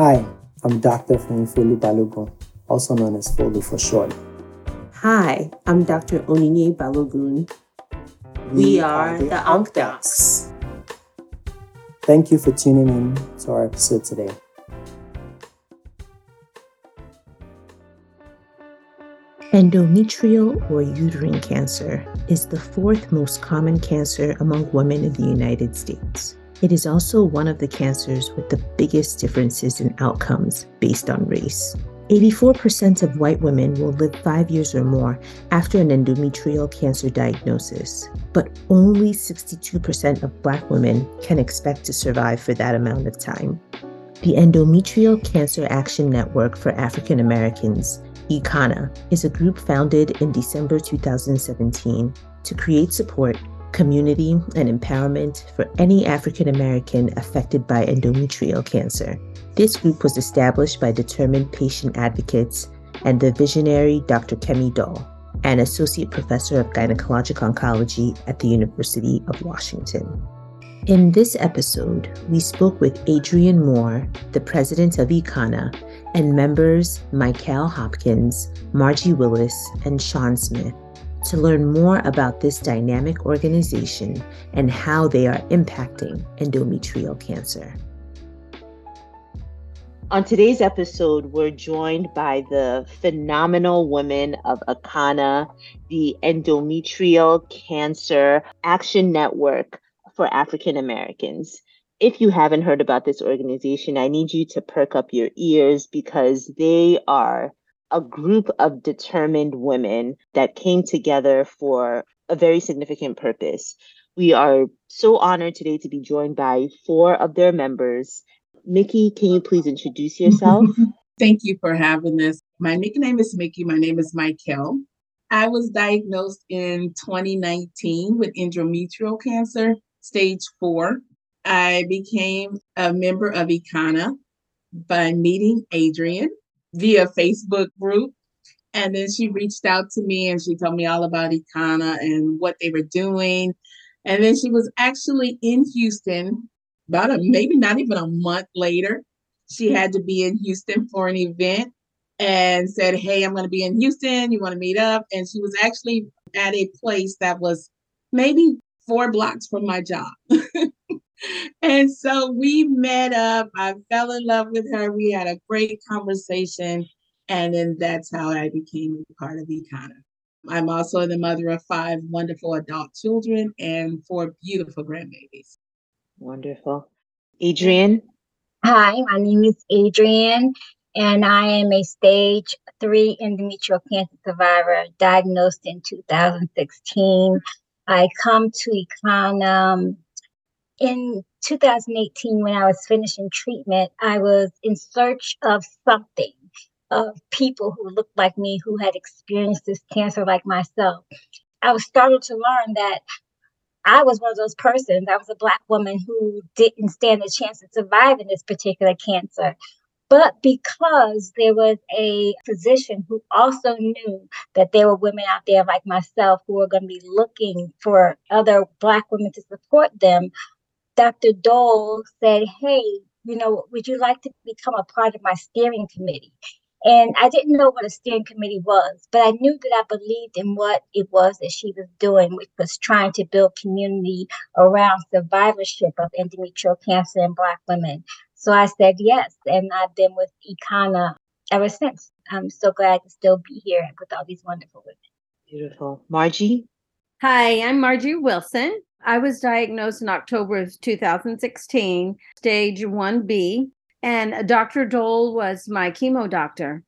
Hi, I'm Dr. Fulu Balogun, also known as Folu for short. Hi, I'm Dr. Onyinye Balogun. We, we are, are the Onc Docs. Thank you for tuning in to our episode today. Endometrial or uterine cancer is the fourth most common cancer among women in the United States. It is also one of the cancers with the biggest differences in outcomes based on race. 84% of white women will live five years or more after an endometrial cancer diagnosis, but only 62% of black women can expect to survive for that amount of time. The Endometrial Cancer Action Network for African Americans ECANA is a group founded in December 2017 to create support, community, and empowerment for any African American affected by endometrial cancer. This group was established by determined patient advocates and the visionary Dr. Kemi Doll, an associate professor of gynecologic oncology at the University of Washington. In this episode, we spoke with Adrienne Moore, the president of ECANA, and members Michael Hopkins, Margie Willis, and Sean Smith to learn more about this dynamic organization and how they are impacting endometrial cancer. On today's episode, we're joined by the phenomenal women of ECANA, the Endometrial Cancer Action Network for African Americans if you haven't heard about this organization, I need you to perk up your ears because they are a group of determined women that came together for a very significant purpose. We are so honored today to be joined by four of their members. Mickey, can you please introduce yourself? Thank you for having this. My nickname is Mickey. My name is Michael. I was diagnosed in 2019 with endometrial cancer, stage four. I became a member of ECANA by meeting Adrienne via Facebook group. And then she reached out to me and she told me all about ECANA and what they were doing. And then she was actually in Houston about a maybe not even a month later. She had to be in Houston for an event and said, Hey, I'm going to be in Houston. You want to meet up? And she was actually at a place that was maybe four blocks from my job. and so we met up. I fell in love with her. We had a great conversation. And then that's how I became a part of ECANA. I'm also the mother of five wonderful adult children and four beautiful grandbabies. Wonderful. Adrienne? Hi, my name is Adrienne, and I am a stage three endometrial cancer survivor diagnosed in 2016. I come to ECANA um, in 2018, when I was finishing treatment, I was in search of something, of people who looked like me, who had experienced this cancer like myself. I was startled to learn that I was one of those persons. I was a Black woman who didn't stand a chance of surviving this particular cancer. But because there was a physician who also knew that there were women out there like myself who were going to be looking for other Black women to support them, Dr. Doll said, Hey, you know, would you like to become a part of my steering committee? And I didn't know what a steering committee was, but I knew that I believed in what it was that she was doing, which was trying to build community around survivorship of endometrial cancer in Black women. So I said yes, and I've been with ECANA ever since. I'm so glad to still be here with all these wonderful women. Beautiful. Margie? Hi, I'm Margie Wilson. I was diagnosed in October of 2016, stage 1B, and Dr. Doll was my chemo doctor.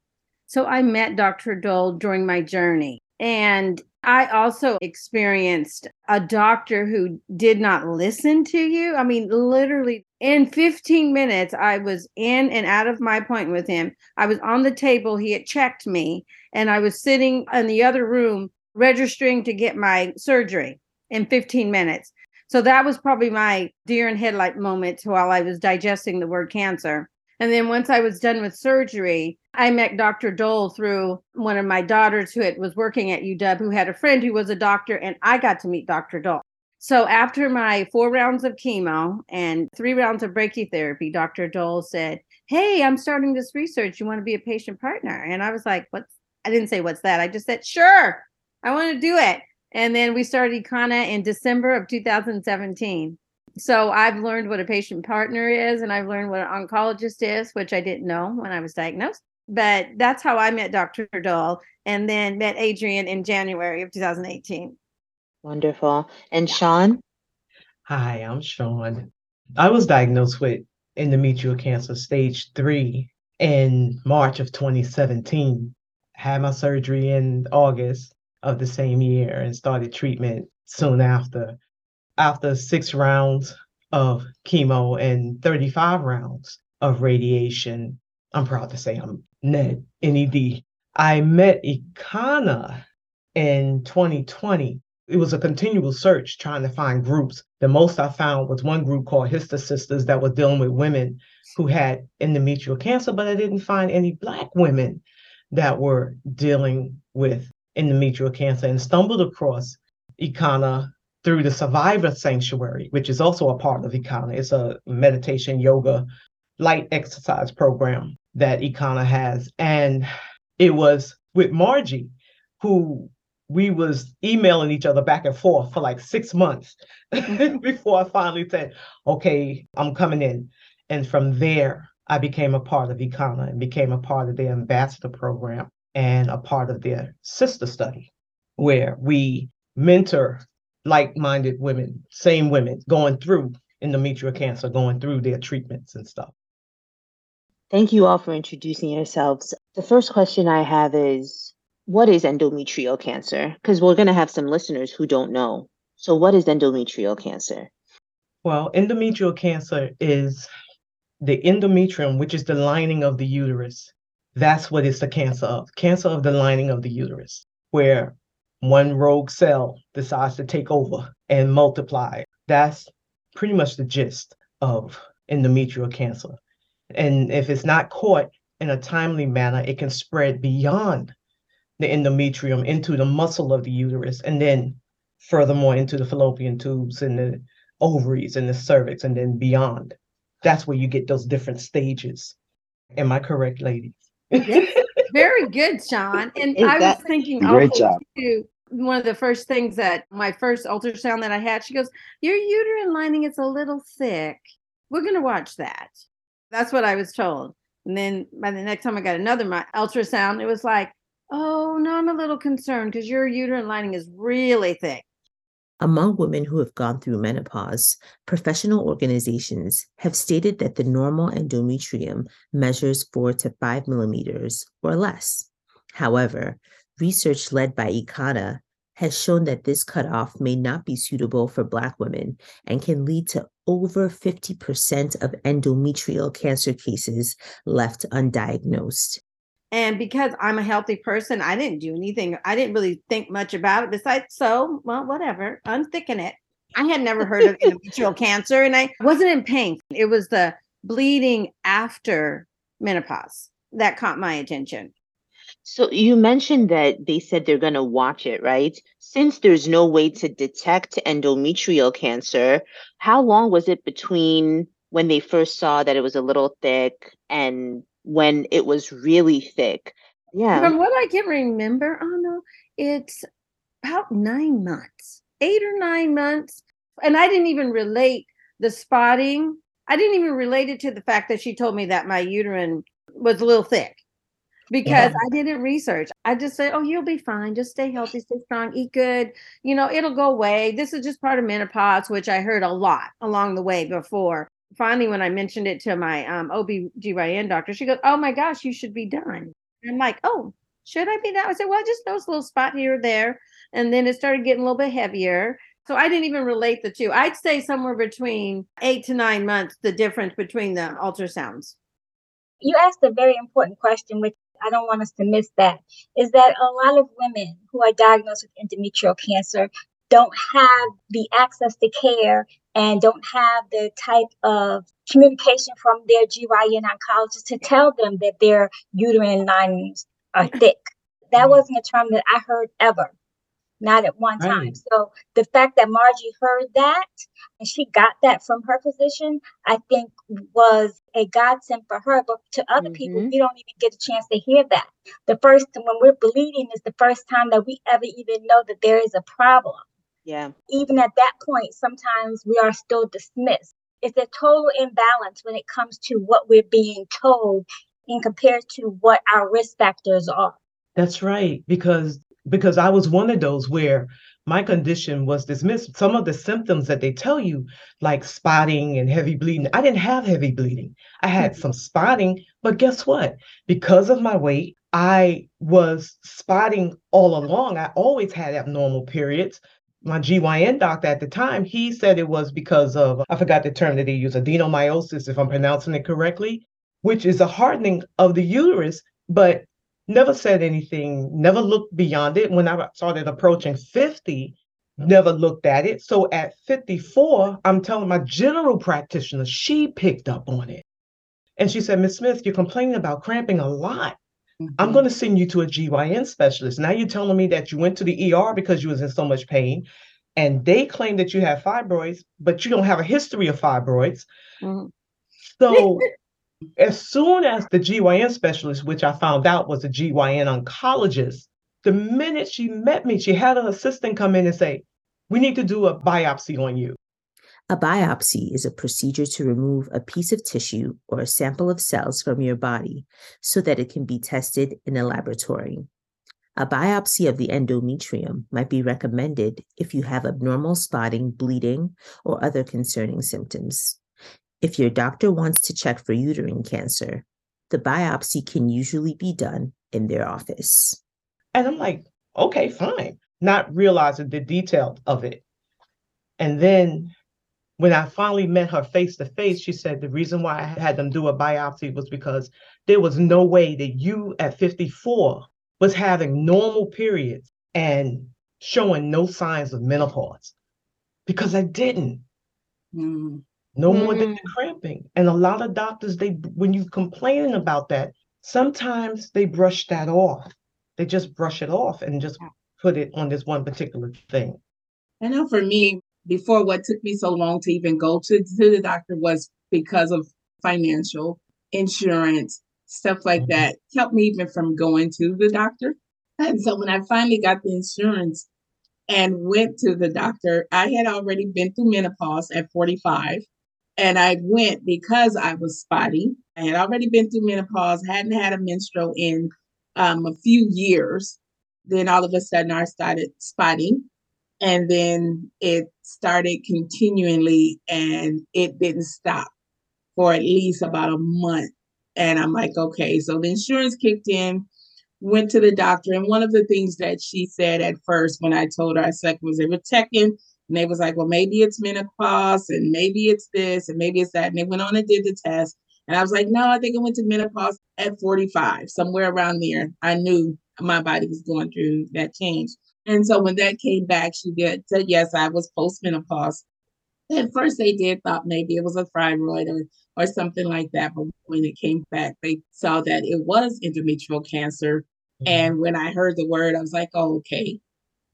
So I met Dr. Doll during my journey. And I also experienced a doctor who did not listen to you. I mean, literally in 15 minutes, I was in and out of my appointment with him. I was on the table. He had checked me, and I was sitting in the other room registering to get my surgery in 15 minutes. So that was probably my deer in headlight moment while I was digesting the word cancer. And then once I was done with surgery, I met Dr. Doll through one of my daughters who had, was working at UW, who had a friend who was a doctor, and I got to meet Dr. Doll. So after my four rounds of chemo and three rounds of brachytherapy, Dr. Doll said, Hey, I'm starting this research. You want to be a patient partner? And I was like, What's I didn't say what's that. I just said, Sure, I want to do it. And then we started ECANA in December of 2017. So I've learned what a patient partner is and I've learned what an oncologist is, which I didn't know when I was diagnosed. But that's how I met Dr. Doll and then met Adrienne in January of 2018. Wonderful. And Sean? Hi, I'm Sean. I was diagnosed with endometrial cancer stage three in March of 2017. Had my surgery in August of the same year and started treatment soon after after six rounds of chemo and 35 rounds of radiation. I'm proud to say I'm NED, NED. I met ECANA in 2020. It was a continual search trying to find groups. The most I found was one group called Hyster Sisters that was dealing with women who had endometrial cancer, but I didn't find any Black women that were dealing with endometrial cancer and stumbled across ECANA through the Survivor Sanctuary, which is also a part of ECANA. It's a meditation, yoga, light exercise program that ECANA has. And it was with Margie, who we was emailing each other back and forth for like six months before I finally said, okay, I'm coming in. And from there, I became a part of ECANA and became a part of their ambassador program and a part of their sister study, where we mentor like-minded women, same women going through endometrial cancer, going through their treatments and stuff. Thank you all for introducing yourselves. The first question I have is what is endometrial cancer? Because we're going to have some listeners who don't know. So, what is endometrial cancer? Well, endometrial cancer is the endometrium, which is the lining of the uterus. That's what it's the cancer of cancer of the lining of the uterus, where one rogue cell decides to take over and multiply. That's pretty much the gist of endometrial cancer. And if it's not caught in a timely manner, it can spread beyond the endometrium into the muscle of the uterus and then furthermore into the fallopian tubes and the ovaries and the cervix and then beyond. That's where you get those different stages. Am I correct, ladies? Very good, Sean. And I was thinking Great also, job. too, one of the first things that my first ultrasound that I had, she goes, Your uterine lining is a little thick. We're going to watch that. That's what I was told. And then by the next time I got another my ultrasound, it was like, Oh, no, I'm a little concerned because your uterine lining is really thick. Among women who have gone through menopause, professional organizations have stated that the normal endometrium measures 4 to 5 millimeters or less. However, research led by ECANA has shown that this cutoff may not be suitable for Black women and can lead to over 50% of endometrial cancer cases left undiagnosed. And because I'm a healthy person, I didn't do anything. I didn't really think much about it besides, so, well, whatever, unthicken it. I had never heard of endometrial cancer and I wasn't in pain. It was the bleeding after menopause that caught my attention. So, you mentioned that they said they're going to watch it, right? Since there's no way to detect endometrial cancer, how long was it between when they first saw that it was a little thick and when it was really thick? Yeah. From what I can remember, oh no, it's about nine months, eight or nine months. And I didn't even relate the spotting. I didn't even relate it to the fact that she told me that my uterine was a little thick because Yeah. I didn't research. I just said, oh, you'll be fine. Just stay healthy, stay strong, eat good. You know, it'll go away. This is just part of menopause, which I heard a lot along the way before. Finally, when I mentioned it to my um, OBGYN doctor, she goes, oh my gosh, you should be done. And I'm like, oh, should I be done? I said, well, just those little spot here or there. And then it started getting a little bit heavier. So I didn't even relate the two. I'd say somewhere between eight to nine months, the difference between the ultrasounds. You asked a very important question, which I don't want us to miss that, is that a lot of women who are diagnosed with endometrial cancer don't have the access to care and don't have the type of communication from their GYN oncologist to tell them that their uterine linings are thick. That wasn't a term that I heard ever not at one time. Right. So the fact that Margie heard that and she got that from her physician, I think was a godsend for her. But to other people, Mhm. we don't even get a chance to hear that. The first when we're bleeding is the first time that we ever even know that there is a problem. Yeah. Even at that point, sometimes we are still dismissed. It's a total imbalance when it comes to what we're being told in compared to what our risk factors are. That's right. Because because I was one of those where my condition was dismissed. Some of the symptoms that they tell you, like spotting and heavy bleeding, I didn't have heavy bleeding. I had mm-hmm. some spotting, but guess what? Because of my weight, I was spotting all along. I always had abnormal periods. My GYN doctor at the time, he said it was because of, I forgot the term that they use, adenomyosis, if I'm pronouncing it correctly, which is a hardening of the uterus, but never said anything, never looked beyond it. When I started approaching 50, never looked at it. So at 54, I'm telling my general practitioner, she picked up on it. And she said, Miss Smith, you're complaining about cramping a lot. I'm Mhm. going to send you to a GYN specialist. Now you're telling me that you went to the ER because you was in so much pain. And they claim that you have fibroids, but you don't have a history of fibroids. Mhm. So as soon as the GYN specialist, which I found out was a GYN oncologist, the minute she met me, she had an assistant come in and say, We need to do a biopsy on you. A biopsy is a procedure to remove a piece of tissue or a sample of cells from your body so that it can be tested in a laboratory. A biopsy of the endometrium might be recommended if you have abnormal spotting, bleeding, or other concerning symptoms. If your doctor wants to check for uterine cancer, the biopsy can usually be done in their office. And I'm like, okay, fine, not realizing the detail of it. And then when I finally met her face to face, she said the reason why I had them do a biopsy was because there was no way that you at 54 was having normal periods and showing no signs of menopause because I didn't. Mm. No more than the cramping. And a lot of doctors, they when you complaining about that, sometimes they brush that off. They just brush it off and just put it on this one particular thing. I know for me, before what took me so long to even go to, to the doctor was because of financial insurance, stuff like Mhm. that, kept me even from going to the doctor. And so when I finally got the insurance and went to the doctor, I had already been through menopause at 45. And I went because I was spotty. I had already been through menopause, hadn't had a menstrual in um, a few years. Then all of a sudden, I started spotting and then it started continually and it didn't stop for at least about a month. And i'm like okay so the insurance kicked in went to the doctor. And one of the things that she said at first when i told her i said was they were checking and they was like well maybe it's menopause and maybe it's this and maybe it's that. And they went on and did the test. And i was like no i think i went to menopause at 45 somewhere around there. I knew my body was going through that change and so when that came back, she did said yes, I was postmenopause. At first, they did thought maybe it was a thyroid or or something like that. But when it came back, they saw that it was endometrial cancer. Mm-hmm. And when I heard the word, I was like, oh, okay.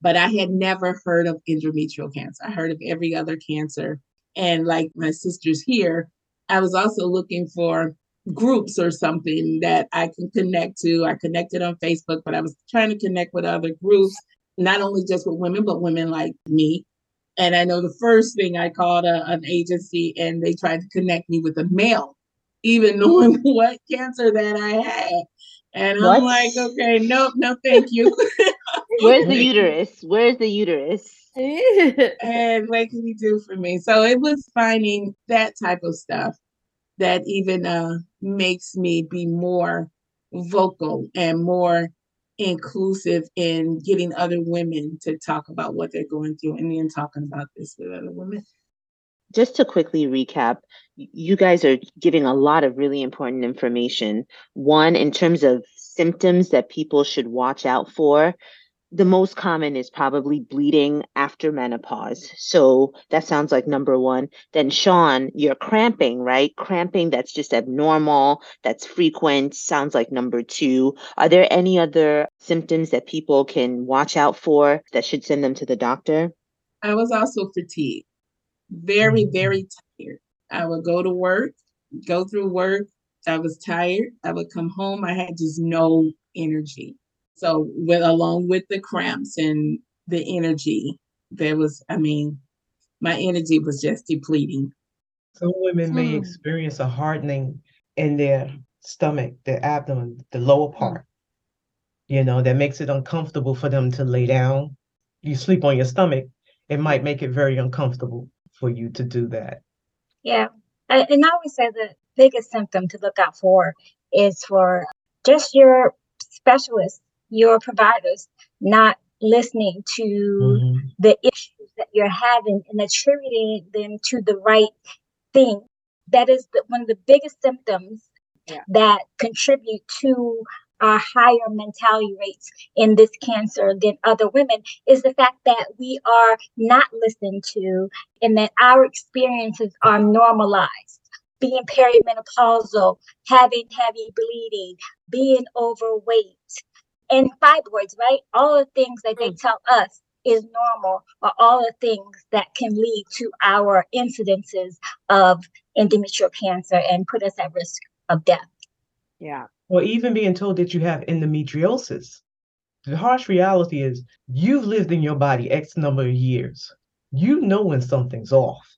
But I had never heard of endometrial cancer. I heard of every other cancer. And like my sisters here, I was also looking for groups or something that I can connect to. I connected on Facebook, but I was trying to connect with other groups not only just with women, but women like me. And I know the first thing I called a, an agency and they tried to connect me with a male, even knowing what cancer that I had. And What? I'm like, okay, nope, no, thank you. Where's the uterus? Where's the uterus? and what can you do for me? So it was finding that type of stuff that even uh, makes me be more vocal and more inclusive in getting other women to talk about what they're going through and then talking about this with other women. Just to quickly recap, you guys are giving a lot of really important information. One, in terms of symptoms that people should watch out for. The most common is probably bleeding after menopause. So that sounds like number one. Then, Sean, you're cramping, right? Cramping that's just abnormal, that's frequent, sounds like number two. Are there any other symptoms that people can watch out for that should send them to the doctor? I was also fatigued, very, mm-hmm. very tired. I would go to work, go through work. I was tired. I would come home. I had just no energy. So with along with the cramps and the energy, there was, I mean, my energy was just depleting. Some women may Hmm. experience a hardening in their stomach, their abdomen, the lower part. You know, that makes it uncomfortable for them to lay down. You sleep on your stomach, it might make it very uncomfortable for you to do that. Yeah. I- And I always say the biggest symptom to look out for is for just your specialists, your providers, not listening to Mhm. the issues that you're having and attributing them to the right thing. That is the, one of the biggest symptoms Yeah. that contribute to our higher mortality rates in this cancer than other women is the fact that we are not listened to and that our experiences are normalized. Being perimenopausal, having heavy bleeding, being overweight, and fibroids, right? All the things that they hmm. tell us is normal are all the things that can lead to our incidences of endometrial cancer and put us at risk of death. Yeah. Or even being told that you have endometriosis. The harsh reality is you've lived in your body X number of years. You know when something's off.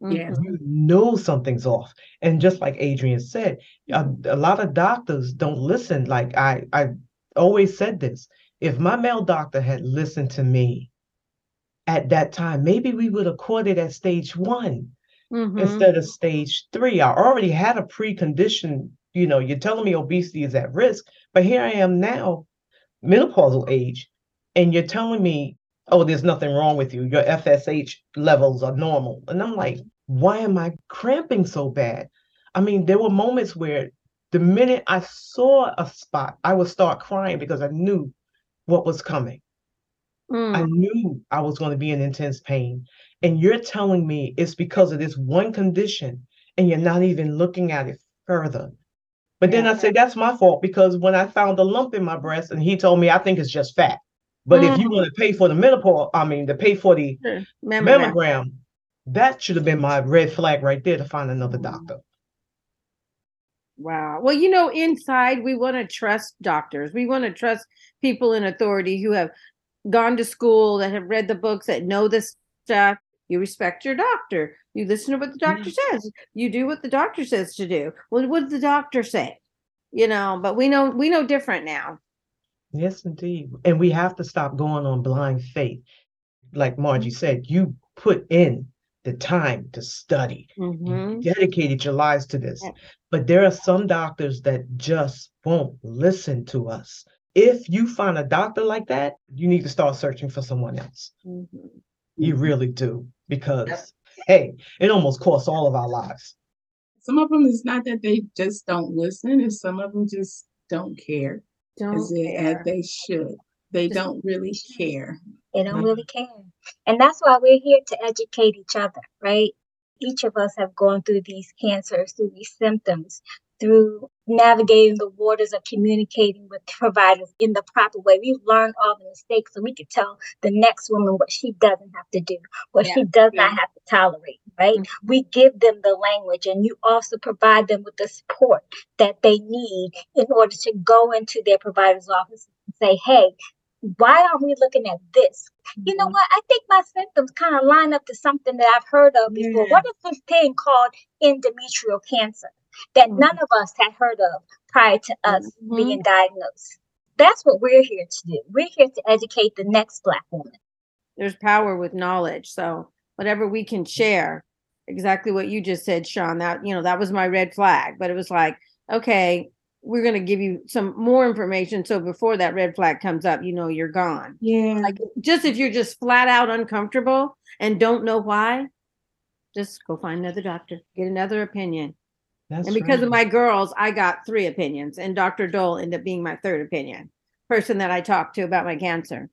Yeah. You know something's off. And just like Adrienne said, a, a lot of doctors don't listen. Like I, I always said this. If my male doctor had listened to me at that time, maybe we would have caught it at stage one Mhm. instead of stage three. I already had a precondition. You know, you're telling me obesity is at risk, but here I am now, menopausal age, and you're telling me, oh, there's nothing wrong with you. Your FSH levels are normal. And I'm like, why am I cramping so bad? I mean, there were moments where the minute I saw a spot, I would start crying because I knew what was coming. Mm. I knew I was going to be in intense pain. And you're telling me it's because of this one condition and you're not even looking at it further. But then I say that's my fault because when I found a lump in my breast and he told me I think it's just fat. But if you want to pay for the menopause, I mean to pay for the. Mammogram. mammogram, that should have been my red flag right there to find another doctor. Wow. Well, you know, inside we want to trust doctors. We want to trust people in authority who have gone to school, that have read the books, that know this stuff. You respect your doctor. You listen to what the doctor mm-hmm. says. You do what the doctor says to do. Well, what did the doctor say? You know, but we know we know different now. Yes, indeed. And we have to stop going on blind faith. Like Margie said, you put in the time to study. Mhm. You dedicated your lives to this. Yeah. But there are some doctors that just won't listen to us. If you find a doctor like that, you need to start searching for someone else. Mhm. You really do. Because, hey, it almost costs all of our lives. Some of them it's not that they just don't listen, and some of them just don't care Don't as, they, as they should. They don't really care. They don't Mhm. really care. And that's why we're here to educate each other, right? Each of us have gone through these cancers, through these symptoms, through navigating the waters of communicating with providers in the proper way. We've learned all the mistakes so we can tell the next woman what she doesn't have to do, what she does not have to tolerate, right? We give them the language and you also provide them with the support that they need in order to go into their provider's office and say, hey, why aren't we looking at this? You know what? I think my symptoms kind of line up to something that I've heard of before. Yeah. What is this thing called endometrial cancer that none of us had heard of prior to us Mhm. being diagnosed? That's what we're here to do. We're here to educate the next Black woman. There's power with knowledge. So whatever we can share, exactly what you just said, Sean. That you know, that was my red flag. But it was like, okay, we're gonna give you some more information. So before that red flag comes up, you know you're gone. Yeah. Like just if you're just flat out uncomfortable and don't know why, just go find another doctor, get another opinion. That's and because of my girls, I got three opinions, and Dr. Doll ended up being my third opinion. person that I talked to about my cancer.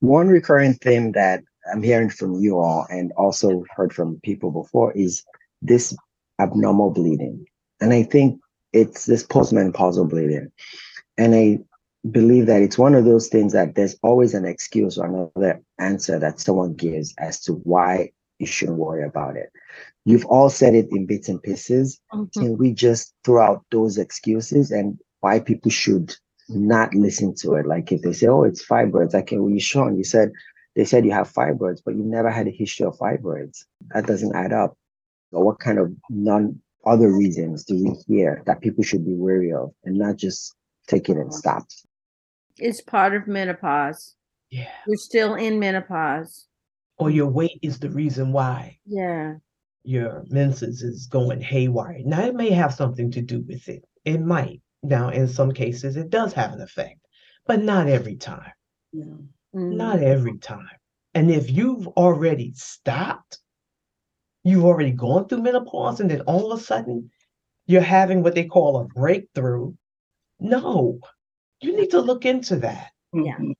One recurring theme that I'm hearing from you all and also heard from people before is this abnormal bleeding. And I think it's this postmenopausal bleeding. And I believe that it's one of those things that there's always an excuse or another answer that someone gives as to why you shouldn't worry about it. You've all said it in bits and pieces. Mm-hmm. Can we just throw out those excuses and why people should not listen to it? Like if they say, oh, it's fibroids, like well, you Sean, you said they said you have fibroids, but you never had a history of fibroids. That doesn't add up. Or what kind of non other reasons do we hear that people should be wary of and not just take it and stop? It's part of menopause. Yeah. You're still in menopause. Or your weight is the reason why Yeah. your menses is going haywire. Now, it may have something to do with it. It might. Now, in some cases, it does have an effect, but not every time. Mhm. Not every time. And if you've already stopped, you've already gone through menopause, and then all of a sudden you're having what they call a breakthrough. No, you need to look into that. Yeah. Mhm.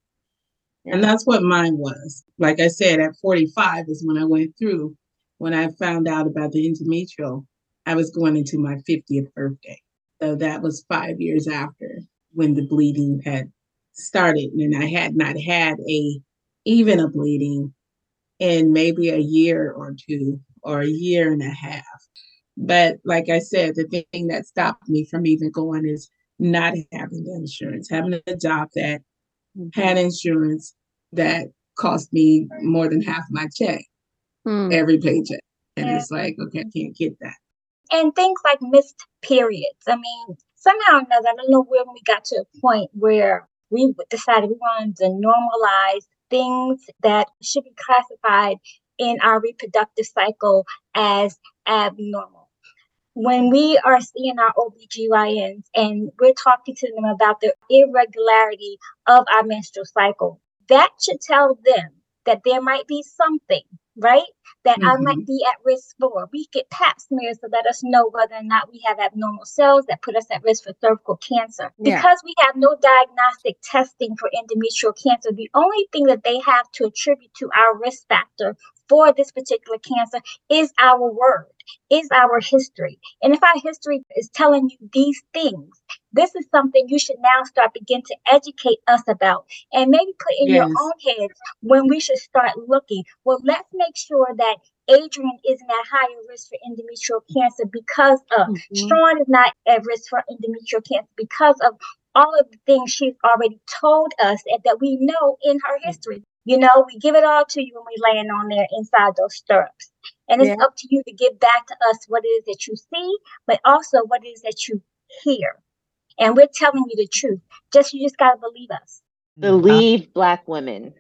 Yeah. And that's what mine was. Like I said, at 45 is when I went through. When I found out about the endometrial, I was going into my 50th birthday. So that was five years after when the bleeding had started. And I had not had a even a bleeding in maybe a year or two or a year and a half. But like I said, the thing that stopped me from even going is not having the insurance, having a job that had insurance that cost me more than half my check Mm. every paycheck. And Yeah. it's like, okay, I can't get that. and things like missed periods. I mean, somehow or another, I don't know when we got to a point where we decided we wanted to normalize things that should be classified in our reproductive cycle as abnormal. When we are seeing our OBGYNs and we're talking to them about the irregularity of our menstrual cycle, that should tell them that there might be something, right? That I might mm-hmm. be at risk for. We get pap smears to let us know whether or not we have abnormal cells that put us at risk for cervical cancer. Yeah. Because we have no diagnostic testing for endometrial cancer, the only thing that they have to attribute to our risk factor for this particular cancer is our word, is our history. And if our history is telling you these things, this is something you should now start begin to educate us about and maybe put in your own heads when we should start looking. Well, let's make sure that Adrienne isn't at higher risk for endometrial cancer because of Mhm. Sean is not at risk for endometrial cancer because of all of the things she's already told us and that we know in her history. You know, we give it all to you when we land on there inside those stirrups. And it's Yeah. up to you to give back to us what it is that you see, but also what it is that you hear. And we're telling you the truth. Just you just gotta believe us. Mm, believe black women.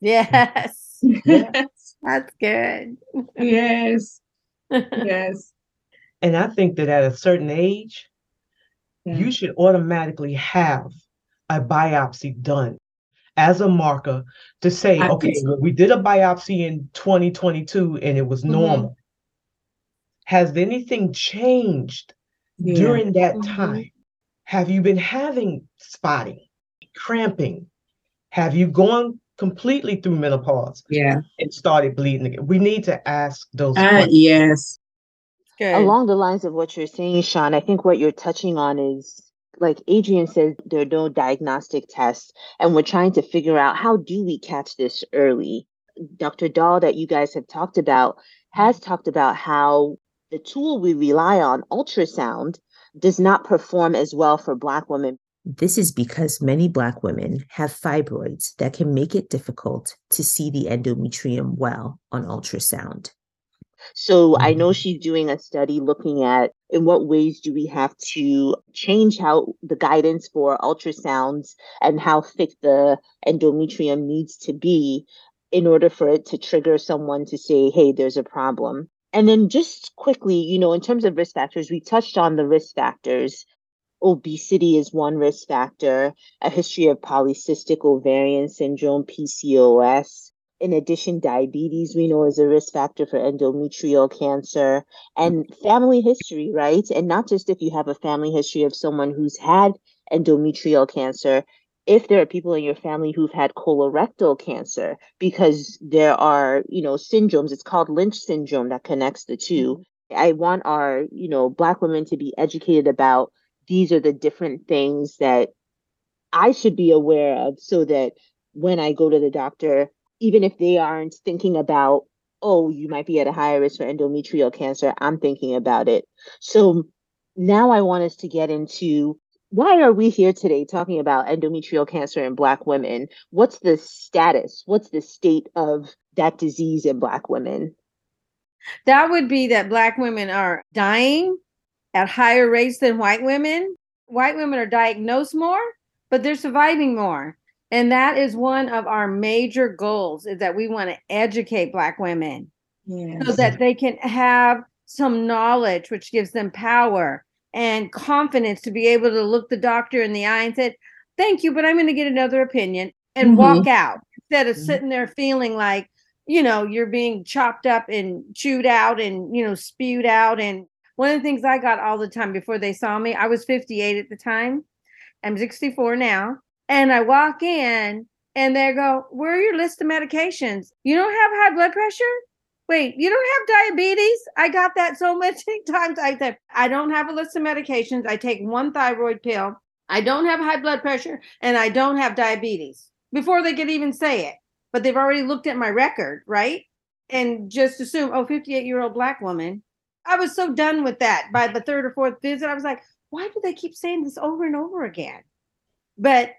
Yes. yes. That's good. yes. Yes. And I think that at a certain age, Yeah. you should automatically have a biopsy done as a marker to say, I okay, so. well, we did a biopsy in 2022 and it was Mhm. normal. Has anything changed Yeah. during that Mhm. time? Have you been having spotting, cramping? Have you gone completely through menopause Yeah. and started bleeding again? We need to ask those Uh, questions. yes. Good. Along the lines of what you're saying, Sean, I think what you're touching on is like Adrienne says, there are no diagnostic tests, and we're trying to figure out how do we catch this early. Dr. Doll, that you guys have talked about, has talked about how the tool we rely on, ultrasound, does not perform as well for Black women. This is because many Black women have fibroids that can make it difficult to see the endometrium well on ultrasound. So I know mm-hmm. she's doing a study looking at in what ways do we have to change how the guidance for ultrasounds and how thick the endometrium needs to be in order for it to trigger someone to say, hey, there's a problem. And then just quickly, you know, in terms of risk factors, we touched on the risk factors. Obesity is one risk factor, a history of polycystic ovarian syndrome, PCOS. In addition, diabetes we know is a risk factor for endometrial cancer and family history, right? And not just if you have a family history of someone who's had endometrial cancer, if there are people in your family who've had colorectal cancer because there are you know syndromes it's called lynch syndrome that connects the 2 mm-hmm. i want our you know black women to be educated about these are the different things that i should be aware of so that when i go to the doctor even if they aren't thinking about oh you might be at a higher risk for endometrial cancer i'm thinking about it so now i want us to get into why are we here today talking about endometrial cancer in Black women? What's the status? What's the state of that disease in Black women? That would be that Black women are dying at higher rates than white women. White women are diagnosed more, but they're surviving more. And that is one of our major goals is that we want to educate Black women yes. so that they can have some knowledge, which gives them power and confidence to be able to look the doctor in the eye and say, Thank you, but I'm going to get another opinion and mm-hmm. walk out instead of mm-hmm. sitting there feeling like, you know, you're being chopped up and chewed out and, you know, spewed out. And one of the things I got all the time before they saw me, I was 58 at the time. I'm 64 now. And I walk in and they go, Where are your list of medications? You don't have high blood pressure? wait, you don't have diabetes? I got that so many times. I said, I don't have a list of medications. I take one thyroid pill. I don't have high blood pressure and I don't have diabetes before they could even say it. But they've already looked at my record, right? And just assume, oh, 58 year old black woman. I was so done with that by the third or fourth visit. I was like, why do they keep saying this over and over again? But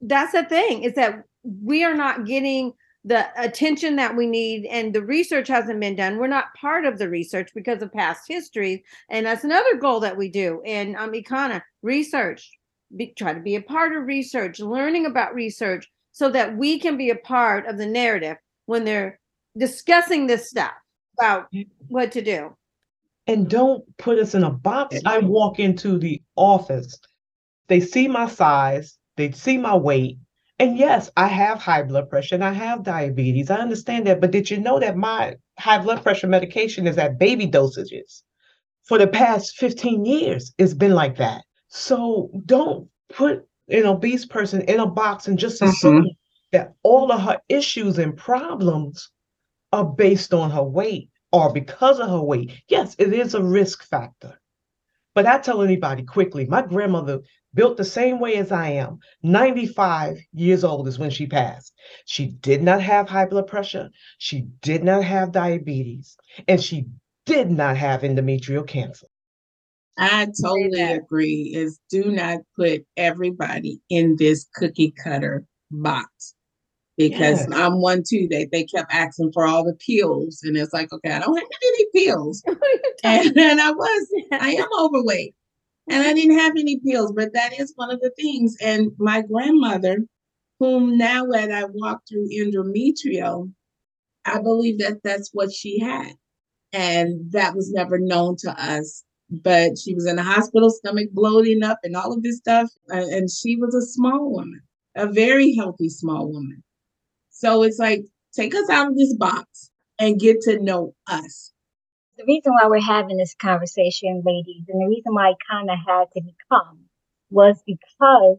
that's the thing is that we are not getting the attention that we need and the research hasn't been done. We're not part of the research because of past history and that's another goal that we do in um, ECANA research. Be, try to be a part of research learning about research so that we can be a part of the narrative when they're discussing this stuff about what to do. And don't put us in a box. I walk into the office. They see my size they see my weight and yes, I have high blood pressure and I have diabetes. I understand that. But did you know that my high blood pressure medication is at baby dosages? For the past 15 years, it's been like that. So don't put an obese person in a box and just assume mm-hmm. that all of her issues and problems are based on her weight or because of her weight. Yes, it is a risk factor. But I tell anybody quickly, my grandmother built the same way as I am. 95 years old is when she passed. She did not have high blood pressure. She did not have diabetes. And she did not have endometrial cancer. I totally agree. Is do not put everybody in this cookie cutter box because yes. I'm one too. They they kept asking for all the pills, and it's like, okay, I don't have any pills, and, and I was I am overweight, and I didn't have any pills, but that is one of the things. And my grandmother, whom now that I walk through endometrial, I believe that that's what she had. And that was never known to us. But she was in the hospital, stomach bloating up and all of this stuff. And she was a small woman, a very healthy small woman. So it's like, take us out of this box and get to know us the reason why we're having this conversation, ladies, and the reason why it kind of had to become was because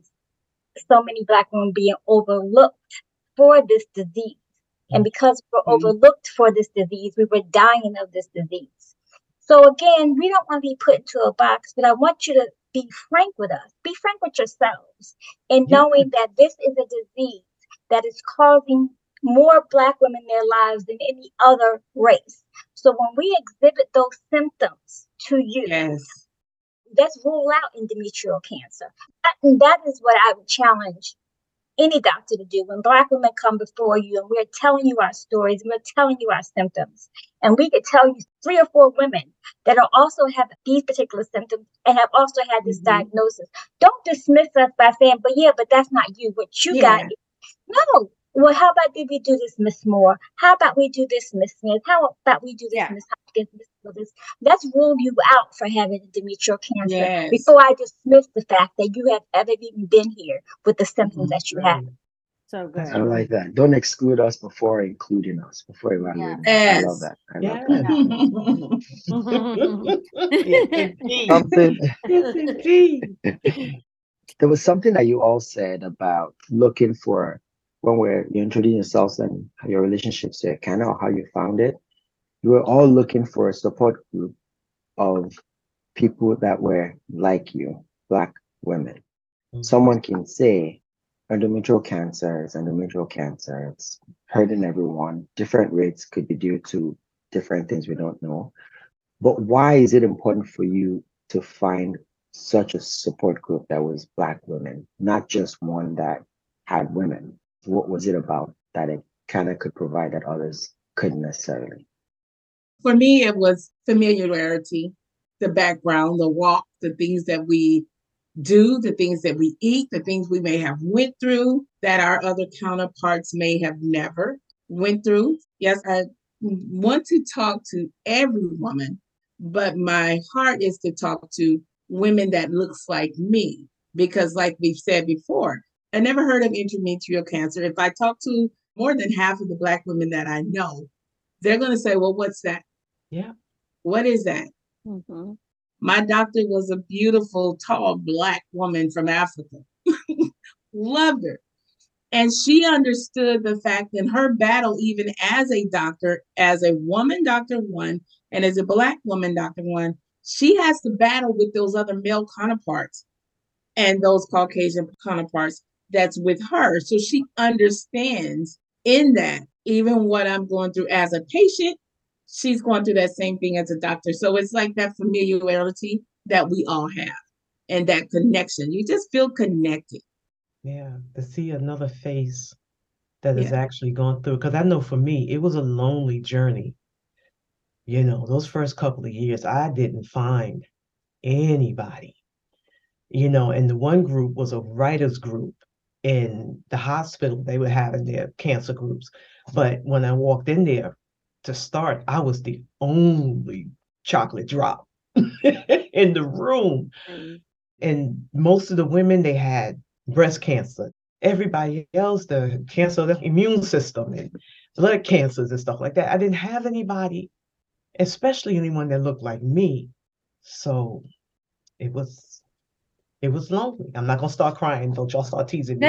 so many Black women being overlooked for this disease. And because we're mm-hmm. overlooked for this disease, we were dying of this disease. So again, we don't want to be put into a box, but I want you to be frank with us. Be frank with yourselves in knowing that this is a disease that is causing more Black women their lives than any other race. So when we exhibit those symptoms to you, yes. let's rule out endometrial cancer. And that is what I would challenge any doctor to do when black women come before you and we're telling you our stories, and we're telling you our symptoms. And we could tell you three or four women that are also have these particular symptoms and have also had this mm-hmm. diagnosis. Don't dismiss us by saying, but yeah, but that's not you. What you yeah. got. No, well, how about did we do this, Miss Moore? How about we do this, Miss Smith? How about we do this, yeah. Miss Hopkins? Miss Willis? Let's rule you out for having endometrial cancer yes. before I dismiss the fact that you have ever even been here with the symptoms mm-hmm. that you have. So good. I like that. Don't exclude us before including us, before evaluating. Yeah. Yes. I love that. I yeah. love that. yes. Something. There was something that you all said about looking for when we're you introducing yourselves and your relationships to ECANA or how you found it. You were all looking for a support group of people that were like you, black women. Mm-hmm. Someone can say endometrial cancer is endometrial cancer. It's hurting everyone. Different rates could be due to different things we don't know. But why is it important for you to find such a support group that was Black women, not just one that had women? What was it about that it kind of could provide that others couldn't necessarily? For me, it was familiarity, the background, the walk, the things that we do, the things that we eat, the things we may have went through that our other counterparts may have never went through. Yes, I want to talk to every woman, but my heart is to talk to women that looks like me because like we've said before, I never heard of endometrial cancer. If I talk to more than half of the black women that I know, they're going to say, "Well, what's that?" Yeah. What is that? Mm-hmm. My doctor was a beautiful, tall, black woman from Africa. Loved her. And she understood the fact in her battle, even as a doctor, as a woman, Doctor One, and as a Black woman, Doctor One, she has to battle with those other male counterparts and those Caucasian counterparts that's with her. So she understands in that, even what I'm going through as a patient, she's going through that same thing as a doctor. So it's like that familiarity that we all have and that connection. You just feel connected. Yeah, to see another face that yeah. actually gone through. Because I know for me, it was a lonely journey. You know, those first couple of years, I didn't find anybody. You know, and the one group was a writers group in the hospital. They were having their cancer groups. But when I walked in there, to start, I was the only chocolate drop in the room. And most of the women, they had breast cancer. Everybody else, the cancer of the immune system and blood cancers and stuff like that. I didn't have anybody, especially anyone that looked like me. So it was it was lonely. I'm not gonna start crying. Don't y'all start teasing me.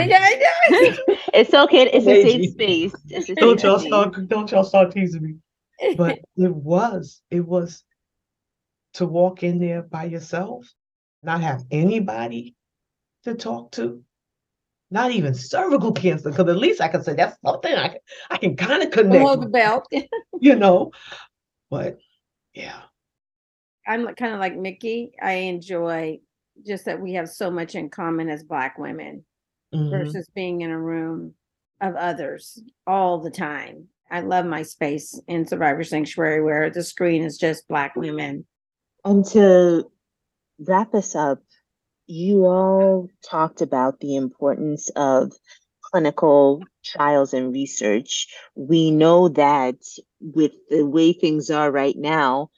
it's okay. It's a safe space. A safe don't y'all start. Don't y'all start teasing me but it was it was to walk in there by yourself not have anybody to talk to not even cervical cancer because at least i can say that's something i can i can kind of connect Below the belt you know but yeah i'm kind of like mickey i enjoy just that we have so much in common as black women mm-hmm. versus being in a room of others all the time I love my space in Survivor Sanctuary where the screen is just Black women. And to wrap us up, you all talked about the importance of clinical trials and research. We know that with the way things are right now,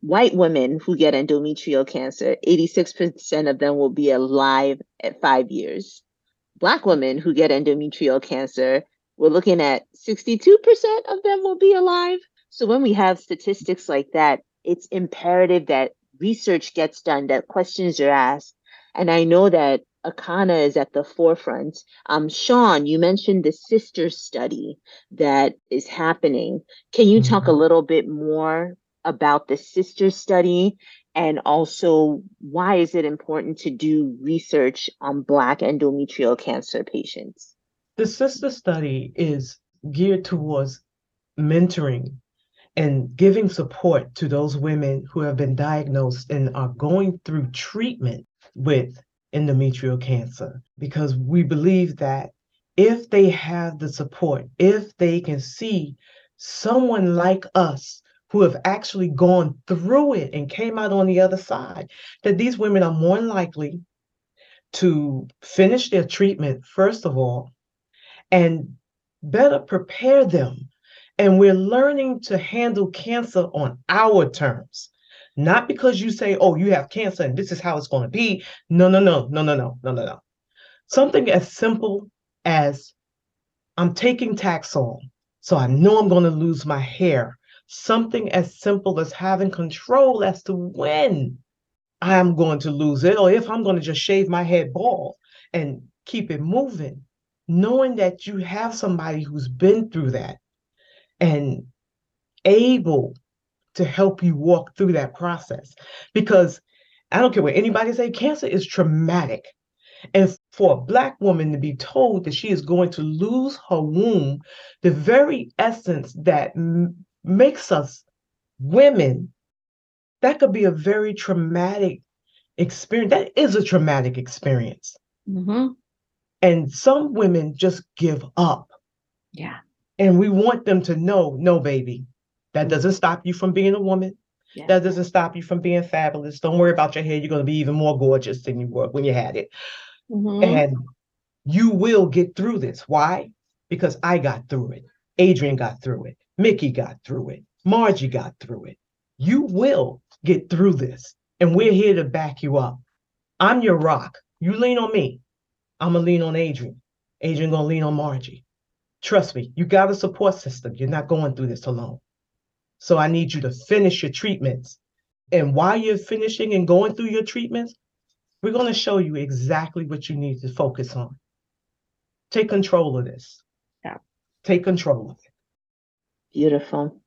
white women who get endometrial cancer, 86% of them will be alive at five years. Black women who get endometrial cancer, we're looking at 62% of them will be alive. So when we have statistics like that, it's imperative that research gets done, that questions are asked. And I know that ECANA is at the forefront. Um, Sean, you mentioned the sister study that is happening. Can you mm-hmm. talk a mm-hmm. little bit more about the sister study and also why is it important to do research on Black endometrial cancer patients? The sister study is geared towards mentoring and giving support to those women who have been diagnosed and are going through treatment with endometrial cancer because we believe that if they have the support, if they can see someone like us who have actually gone through it and came out on the other side, that these women are more likely to finish their treatment, first of all, and better prepare them. And we're learning to handle cancer on our terms. Not because you say, oh, you have cancer and this is how it's going to be. No, no, no, no, no, no, no, no, no. Something as simple as I'm taking Taxol, so I know I'm going to lose my hair. Something as simple as having control as to when I'm going to lose it, or if I'm going to just shave my head bald and keep it moving, knowing that you have somebody who's been through that and able to help you walk through that process. Because I don't care what anybody say, cancer is traumatic. And for a Black woman to be told that she is going to lose her womb, the very essence that makes us women, that could be a very traumatic experience. That is a traumatic experience. Mm-hmm. And some women just give up. Yeah. And we want them to know no, baby, that doesn't stop you from being a woman. Yeah. That doesn't stop you from being fabulous. Don't worry about your hair. You're going to be even more gorgeous than you were when you had it. Mhm. And you will get through this. Why? Because I got through it. Adrienne got through it. Mickey got through it. Margie got through it. You will get through this. And we're here to back you up. I'm your rock. You lean on me. I'm going to lean on Adrienne. Adrienne going to lean on Margie. Trust me, you got a support system. You're not going through this alone. So I need you to finish your treatments. And while you're finishing and going through your treatments, we're going to show you exactly what you need to focus on. Take control of this. Yeah. Take control of it. Beautiful.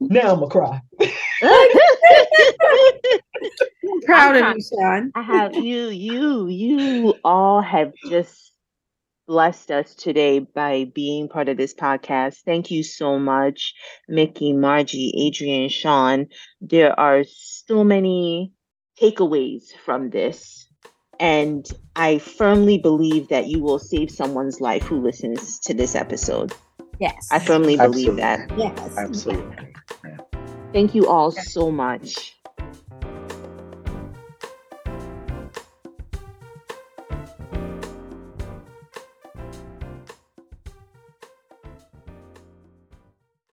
Now I'm going to cry. I'm proud I'm of you, Sean. I have you, you, you all have just blessed us today by being part of this podcast. Thank you so much, Mickey, Margie, Adrienne, Sean. There are so many takeaways from this. And I firmly believe that you will save someone's life who listens to this episode. Yes. I firmly believe Absolutely. that. yes. Absolutely. Thank you all so much.